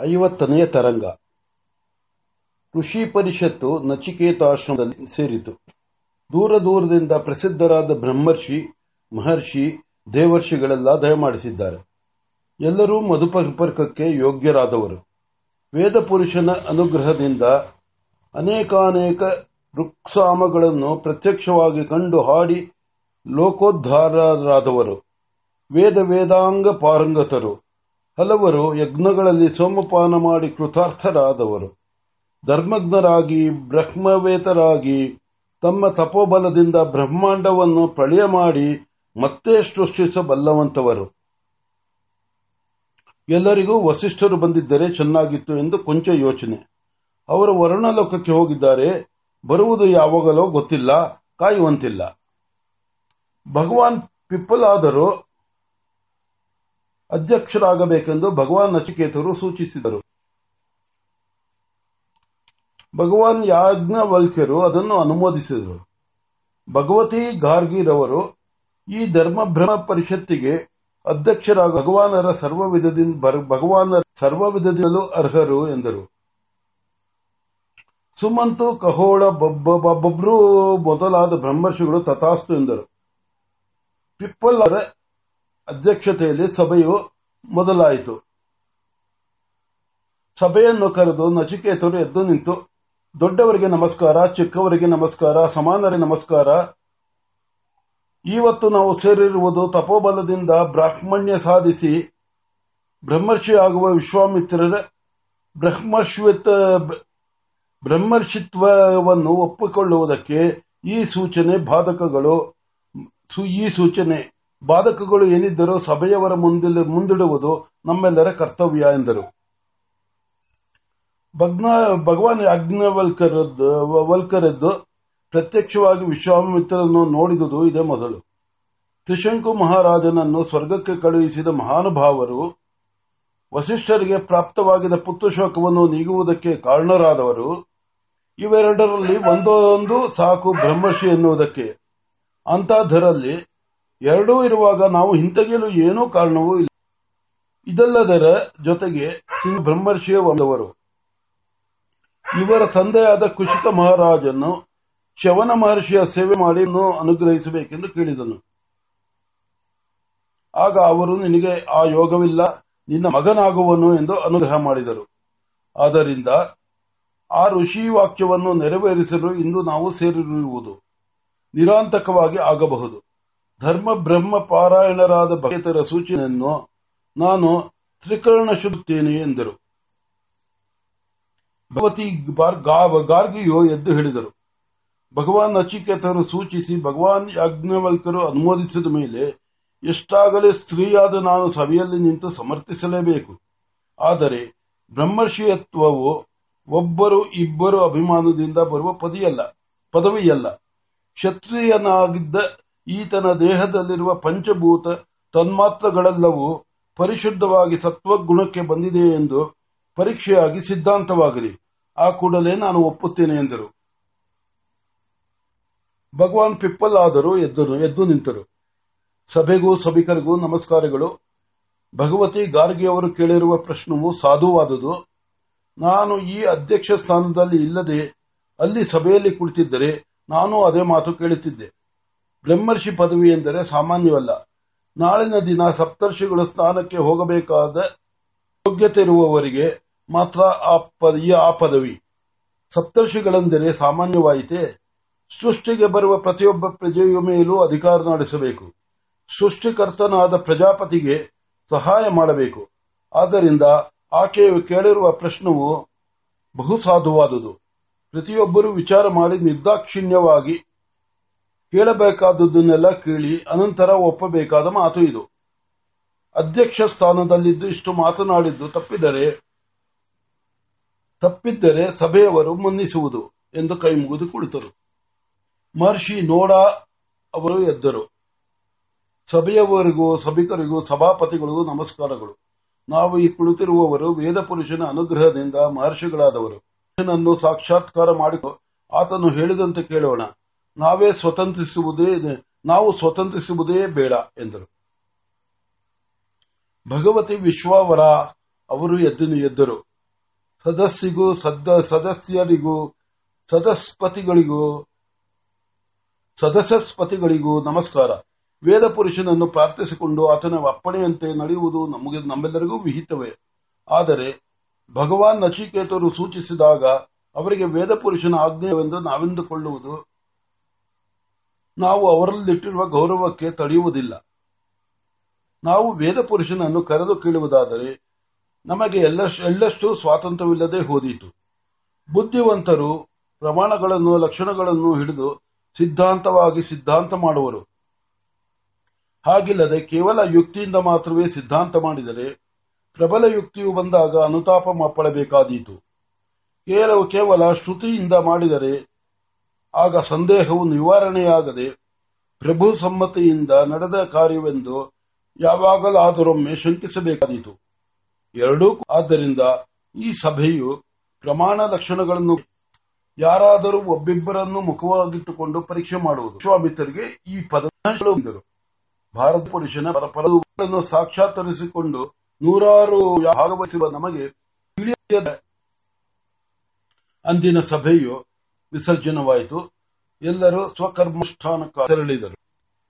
ಐವತ್ತನೆಯ ತರಂಗ. ಋಷಿ ಪರಿಷತ್ತು ನಚಿಕೇತಾಶ್ರಮದಲ್ಲಿ ಸೇರಿತು. ದೂರ ದೂರದಿಂದ ಪ್ರಸಿದ್ಧರಾದ ಬ್ರಹ್ಮರ್ಷಿ, ಮಹರ್ಷಿ, ದೇವರ್ಷಿಗಳೆಲ್ಲ ದಯಮಾಡಿಸಿದ್ದಾರೆ ಎಲ್ಲರೂ ಮಧುಪರ್ಕಕ್ಕೆ ಯೋಗ್ಯರಾದವರು. ವೇದ ಪುರುಷನ ಅನುಗ್ರಹದಿಂದ ಅನೇಕಾನೇಕ ಋಕ್ಸಾಮಗಳನ್ನು ಪ್ರತ್ಯಕ್ಷವಾಗಿ ಕಂಡು ಹಾಡಿ ಲೋಕೋದ್ಧಾರರಾದವರು. ವೇದ ವೇದಾಂಗ ಪಾರಂಗತರು. ಹಲವರು ಯಜ್ಞಗಳಲ್ಲಿ ಸೋಮಪಾನ ಮಾಡಿ ಕೃತಾರ್ಥರಾದವರು. ಧರ್ಮಜ್ಞರಾಗಿ, ಬ್ರಹ್ಮವೇತರಾಗಿ, ತಮ್ಮ ತಪೋಬಲದಿಂದ ಬ್ರಹ್ಮಾಂಡವನ್ನು ಪ್ರಳಯ ಮಾಡಿ ಮತ್ತೆ ಸೃಷ್ಟಿಸಬಲ್ಲವಂತವರು. ಎಲ್ಲರಿಗೂ ವಸಿಷ್ಠರು ಬಂದಿದ್ದರೆ ಚೆನ್ನಾಗಿತ್ತು ಎಂದು ಕೊಂಚ ಯೋಚನೆ. ಅವರು ವರ್ಣಲೋಕಕ್ಕೆ ಹೋಗಿದ್ದಾರೆ. ಬರುವುದು ಯಾವಾಗಲೋ ಗೊತ್ತಿಲ್ಲ, ಕಾಯುವಂತಿಲ್ಲ. ಭಗವಾನ್ ಪಿಪ್ಪಲಾದರೂ ಅಧ್ಯಕ್ಷರಾಗಬೇಕೆಂದು ಭಗವಾನ್ ನಚಿಕೇತರು ಸೂಚಿಸಿದರು. ಭಗವಾನ್ ಯಾಜ್ಞವಲ್ಕ್ಯರು ಅದನ್ನು ಅನುಮೋದಿಸಿದರು. ಭಗವತಿ ಗಾರ್ಗಿರವರು ಈ ಧರ್ಮಭ್ರಮ ಪರಿಷತ್ತಿಗೆ ಅಧ್ಯಕ್ಷರಾಗ ಭಗವಾನರ ಸರ್ವವಿಧದಿಂದ ಭಗವಾನರ ಸರ್ವವಿಧದಿಂದಲೂ ಅರ್ಹರು ಎಂದರು. ಸುಮಂತು ಕಹೋಳ ಬಬ್ರು ಮೊದಲಾದ ಬ್ರಹ್ಮರ್ಷಿಗಳು ತಥಾಸ್ತು ಎಂದರು. ಪಿಪ್ಪಲರ ಅಧ್ಯಕ್ಷತೆಯಲ್ಲಿ ಸಭೆಯು ಮೊದಲಾಯಿತು. ಸಭೆಯನ್ನು ಕರೆದು ನಚಿಕೇತರು ಎದ್ದು ನಿಂತು, ದೊಡ್ಡವರಿಗೆ ನಮಸ್ಕಾರ, ಚಿಕ್ಕವರಿಗೆ ನಮಸ್ಕಾರ ಸಮಾನರೆ ನಮಸ್ಕಾರ. ಇವತ್ತು ನಾವು ಸೇರಿರುವುದು ತಪೋಬಲದಿಂದ ಬ್ರಾಹ್ಮಣ್ಯ ಸಾಧಿಸಿ, ಬ್ರಹ್ಮರ್ಷಿ ಆಗುವ ವಿಶ್ವಾಮಿತ್ರರ ಬ್ರಹ್ಮರ್ಷಿತ್ವವನ್ನು ಒಪ್ಪಿಕೊಳ್ಳುವುದಕ್ಕೆ ಈ ಸೂಚನೆ ಬಾಧಕಗಳು ಈ ಸೂಚನೆ ಬಾಧಕಗಳು ಏನಿದ್ದರೂ ಸಭೆಯವರ ಮುಂದಿಡುವುದು ನಮ್ಮೆಲ್ಲರ ಕರ್ತವ್ಯ ಎಂದರು. ಭಗವಾನ್ ವಲ್ಕರದ್ದು ಪ್ರತ್ಯಕ್ಷವಾಗಿ ವಿಶ್ವಾಮಿತ್ರನನ್ನು ನೋಡಿದುದು ಇದೇ ಮೊದಲು. ತ್ರಿಶಂಕು ಮಹಾರಾಜನನ್ನು ಸ್ವರ್ಗಕ್ಕೆ ಕಳುಹಿಸಿದ ಮಹಾನುಭಾವರು ವಸಿಷ್ಠರಿಗೆ ಪ್ರಾಪ್ತವಾಗಿದ್ದ ಪುತ್ರಶೋಕವನ್ನು ನೀಗುವುದಕ್ಕೆ ಕಾರಣರಾದವರು. ಇವೆರಡರಲ್ಲಿ ಒಂದೊಂದು ಸಾಕು ಬ್ರಹ್ಮರ್ಷಿ ಎನ್ನುವುದಕ್ಕೆ. ಅಂತಹದರಲ್ಲಿ ಎರಡೂ ಇರುವಾಗ ನಾವು ಹಿಂತೆಗೆಯಲು ಏನೂ ಕಾರಣವೂ ಇಲ್ಲ. ಇದಲ್ಲದರ ಜೊತೆಗೆ ಶ್ರೀ ಬ್ರಹ್ಮರ್ಷಿಯ ಒಂದವರು. ಇವರ ತಂದೆಯಾದ ಕುಶಿತ ಮಹಾರಾಜನು ಶವನ ಮಹರ್ಷಿಯ ಸೇವೆ ಮಾಡಿ ಅನುಗ್ರಹಿಸಬೇಕೆಂದು ಕೇಳಿದನು. ಆಗ ಅವರು, ನಿನಗೆ ಆ ಯೋಗವಿಲ್ಲ, ನಿನ್ನ ಮಗನಾಗುವನು ಎಂದು ಅನುಗ್ರಹ ಮಾಡಿದರು. ಆದ್ದರಿಂದ ಆ ಋಷಿ ವಾಕ್ಯವನ್ನು ನೆರವೇರಿಸಲು ಇಂದು ನಾವು ಸೇರಿರುವುದು ನಿರಾಂತಕವಾಗಿ ಆಗಬಹುದು. ಧರ್ಮ ಬ್ರಹ್ಮ ಪಾರಾಯಣರಾದ ಭಕ್ತರ ಸೂಚನೆಯನ್ನು ನಾನು ತ್ರಿಕರಣ ಶುದ್ಧೇನೆ ಎಂದರು. ಭಗವತಿ ಗಾರ್ಗಿಯು ಎದ್ದು ಹೇಳಿದರು. ಭಗವಾನ್ ನಚಿಕೇತರು ಸೂಚಿಸಿ ಭಗವಾನ್ ಯಾಜ್ಞವಲ್ಕರು ಅನುಮೋದಿಸಿದ ಮೇಲೆ ಎಷ್ಟಾಗಲೇ ಸ್ತ್ರೀಯಾದ ನಾನು ಸಭೆಯಲ್ಲಿ ನಿಂತು ಸಮರ್ಥಿಸಲೇಬೇಕು. ಆದರೆ ಬ್ರಹ್ಮರ್ಷಿಯತ್ವವು ಒಬ್ಬರು ಇಬ್ಬರು ಅಭಿಮಾನದಿಂದ ಬರುವ ಪದಿಯಲ್ಲ, ಪದವಿಯಲ್ಲ. ಕ್ಷತ್ರಿಯನಾಗಿದ್ದ ಈತನ ದೇಹದಲ್ಲಿರುವ ಪಂಚಭೂತ ತನ್ಮಾತ್ರಗಳೆಲ್ಲವೂ ಪರಿಶುದ್ಧವಾಗಿ ಸತ್ವಗುಣಕ್ಕೆ ಬಂದಿದೆ ಎಂದು ಪರೀಕ್ಷೆಯಾಗಿ ಸಿದ್ಧಾಂತವಾಗಲಿ. ಆ ಕೂಡಲೇ ನಾನು ಒಪ್ಪುತ್ತೇನೆ ಎಂದರು. ಭಗವಾನ್ ಪಿಪ್ಪಲ್ ಆದರೂ ಎದ್ದು ಎದ್ದು ನಿಂತರು. ಸಭೆಗೂ ಸಭಿಕರಿಗೂ ನಮಸ್ಕಾರಗಳು. ಭಗವತಿ ಗಾರ್ಗಿಯವರು ಕೇಳಿರುವ ಪ್ರಶ್ನವು ಸಾಧುವಾದುದು. ನಾನು ಈ ಅಧ್ಯಕ್ಷ ಸ್ಥಾನದಲ್ಲಿ ಇಲ್ಲದೆ ಅಲ್ಲಿ ಸಭೆಯಲ್ಲಿ ಕುಳಿತಿದ್ದರೆ ನಾನು ಅದೇ ಮಾತು ಕೇಳುತ್ತಿದ್ದೆ. ಬ್ರಹ್ಮರ್ಷಿ ಪದವಿ ಎಂದರೆ ಸಾಮಾನ್ಯವಲ್ಲ. ನಾಳಿನ ದಿನ ಸಪ್ತರ್ಷಿಗಳ ಸ್ಥಾನಕ್ಕೆ ಹೋಗಬೇಕಾದ ಯೋಗ್ಯತೆ ಇರುವವರಿಗೆ ಮಾತ್ರ ಆ ಪದವಿ. ಸಪ್ತರ್ಷಿಗಳೆಂದರೆ ಸಾಮಾನ್ಯವಾಯಿತೆ. ಸೃಷ್ಟಿಗೆ ಬರುವ ಪ್ರತಿಯೊಬ್ಬ ಪ್ರಜೆಯ ಮೇಲೂ ಅಧಿಕಾರ ನಡೆಸಬೇಕು. ಸೃಷ್ಟಿಕರ್ತನಾದ ಪ್ರಜಾಪತಿಗೆ ಸಹಾಯ ಮಾಡಬೇಕು. ಆದ್ದರಿಂದ ಆಕೆಯು ಕೇಳಿರುವ ಪ್ರಶ್ನವು ಬಹುಸಾಧುವಾದುದು. ಪ್ರತಿಯೊಬ್ಬರೂ ವಿಚಾರ ಮಾಡಿ ನಿರ್ದಾಕ್ಷಿಣ್ಯವಾಗಿ ಕೇಳಬೇಕಾದದ್ದನ್ನೆಲ್ಲ ಕೇಳಿ ಅನಂತರ ಒಪ್ಪಬೇಕಾದ ಮಾತು ಇದು. ಅಧ್ಯಕ್ಷ ಸ್ಥಾನದಲ್ಲಿದ್ದು ಇಷ್ಟು ಮಾತನಾಡಿದ್ದು ತಪ್ಪಿದರೆ, ತಪ್ಪಿದ್ದರೆ ಸಭೆಯವರು ಮನ್ನಿಸುವುದು ಎಂದು ಕೈ ಮುಗಿದು ಕುಳಿತರು. ಮಹರ್ಷಿ ನೋಡ ಅವರು ಎದ್ದರು. ಸಭೆಯವರಿಗೂ, ಸಭಿಕರಿಗೂ, ಸಭಾಪತಿಗಳಿಗೂ ನಮಸ್ಕಾರಗಳು. ನಾವು ಈ ಕುಳಿತಿರುವವರು ವೇದ ಪುರುಷನ ಅನುಗ್ರಹದಿಂದ ಮಹರ್ಷಿಗಳಾದವರು. ಪುರುಷನನ್ನು ಸಾಕ್ಷಾತ್ಕಾರ ಮಾಡಿಕೊ ಆತನು ಹೇಳಿದಂತೆ ಕೇಳೋಣ. ನಾವೇ ಸ್ವತಂತ್ರಿಸುವುದೇ ನಾವು ಸ್ವತಂತ್ರಿಸುವುದೇ ಬೇಡ ಎಂದರು. ಭಗವತಿ ವಿಶ್ವಾವರ ಅವರು ಎದ್ದು ಎದ್ದರು ಸದಸ್ಯರಿಗೂ ಸದ್ದ, ಸದಸ್ಯರಿಗೂ, ಸದಸ್ಪತಿಗಳಿಗೂ, ಸದಸ್ಯಸ್ಪತಿಗಳಿಗೂ ನಮಸ್ಕಾರ. ವೇದ ಪುರುಷನನ್ನು ಪ್ರಾರ್ಥಿಸಿಕೊಂಡು ಆತನ ಅಪ್ಪಣೆಯಂತೆ ನಡೆಯುವುದು ನಮಗೆ, ನಮ್ಮೆಲ್ಲರಿಗೂ ವಿಹಿತವೇ. ಆದರೆ ಭಗವಾನ್ ನಚಿಕೇತರು ಸೂಚಿಸಿದಾಗ ಅವರಿಗೆ ವೇದ ಪುರುಷನ ಆಜ್ಞೆಯವೆಂದು ನಾವೆಂದುಕೊಳ್ಳುವುದು ನಾವು ಅವರಲ್ಲಿಟ್ಟಿರುವ ಗೌರವಕ್ಕೆ ತಡೆಯುವುದಿಲ್ಲ. ನಾವು ವೇದ ಪುರುಷನನ್ನು ಕರೆದು ಕೇಳುವುದಾದರೆ ನಮಗೆ ಎಲ್ಲಷ್ಟು ಸ್ವಾತಂತ್ರ್ಯವಿಲ್ಲದೆ ಹೋದೀತು. ಬುದ್ಧಿವಂತರು ಪ್ರಮಾಣಗಳನ್ನು, ಲಕ್ಷಣಗಳನ್ನು ಹಿಡಿದು ಸಿದ್ಧಾಂತವಾಗಿ ಸಿದ್ಧಾಂತ ಮಾಡುವರು. ಹಾಗಿಲ್ಲದೆ ಕೇವಲ ಯುಕ್ತಿಯಿಂದ ಮಾತ್ರವೇ ಸಿದ್ಧಾಂತ ಮಾಡಿದರೆ ಪ್ರಬಲ ಯುಕ್ತಿಯು ಬಂದಾಗ ಅನುತಾಪ ಕೇವಲ ಕೇವಲ ಶ್ರುತಿಯಿಂದ ಮಾಡಿದರೆ ಆಗ ಸಂದೇಹವು ನಿವಾರಣೆಯಾಗದೆ ಪ್ರಭು ಸಮ್ಮತಿಯಿಂದ ನಡೆದ ಕಾರ್ಯವೆಂದು ಯಾವಾಗಲಾದರೊಮ್ಮೆ ಶಂಕಿಸಬೇಕಾದೀತು. ಎರಡೂ ಆದ್ದರಿಂದ ಈ ಸಭೆಯು ಪ್ರಮಾಣ ಲಕ್ಷಣಗಳನ್ನು ಯಾರಾದರೂ ಒಬ್ಬಿಬ್ಬರನ್ನು ಮುಖವಾಗಿಟ್ಟುಕೊಂಡು ಪರೀಕ್ಷೆ ಮಾಡುವುದು. ವಿಶ್ವಾಮಿತ್ರರಿಗೆ ಈ ಪದ ಭಾರತ ಪುರುಷನ ಪರಪರನ್ನು ಸಾಕ್ಷಾತ್ಕರಿಸಿಕೊಂಡು ನೂರಾರು ಭಾಗವಹಿಸುವ ನಮಗೆ ಅಂದಿನ ಸಭೆಯು ವಿಸರ್ಜನವಾಯಿತು. ಎಲ್ಲರೂ ಸ್ವಕರ್ಮಾನುಷ್ಠಾನಕ್ಕೆ ತೆರಳಿದರು.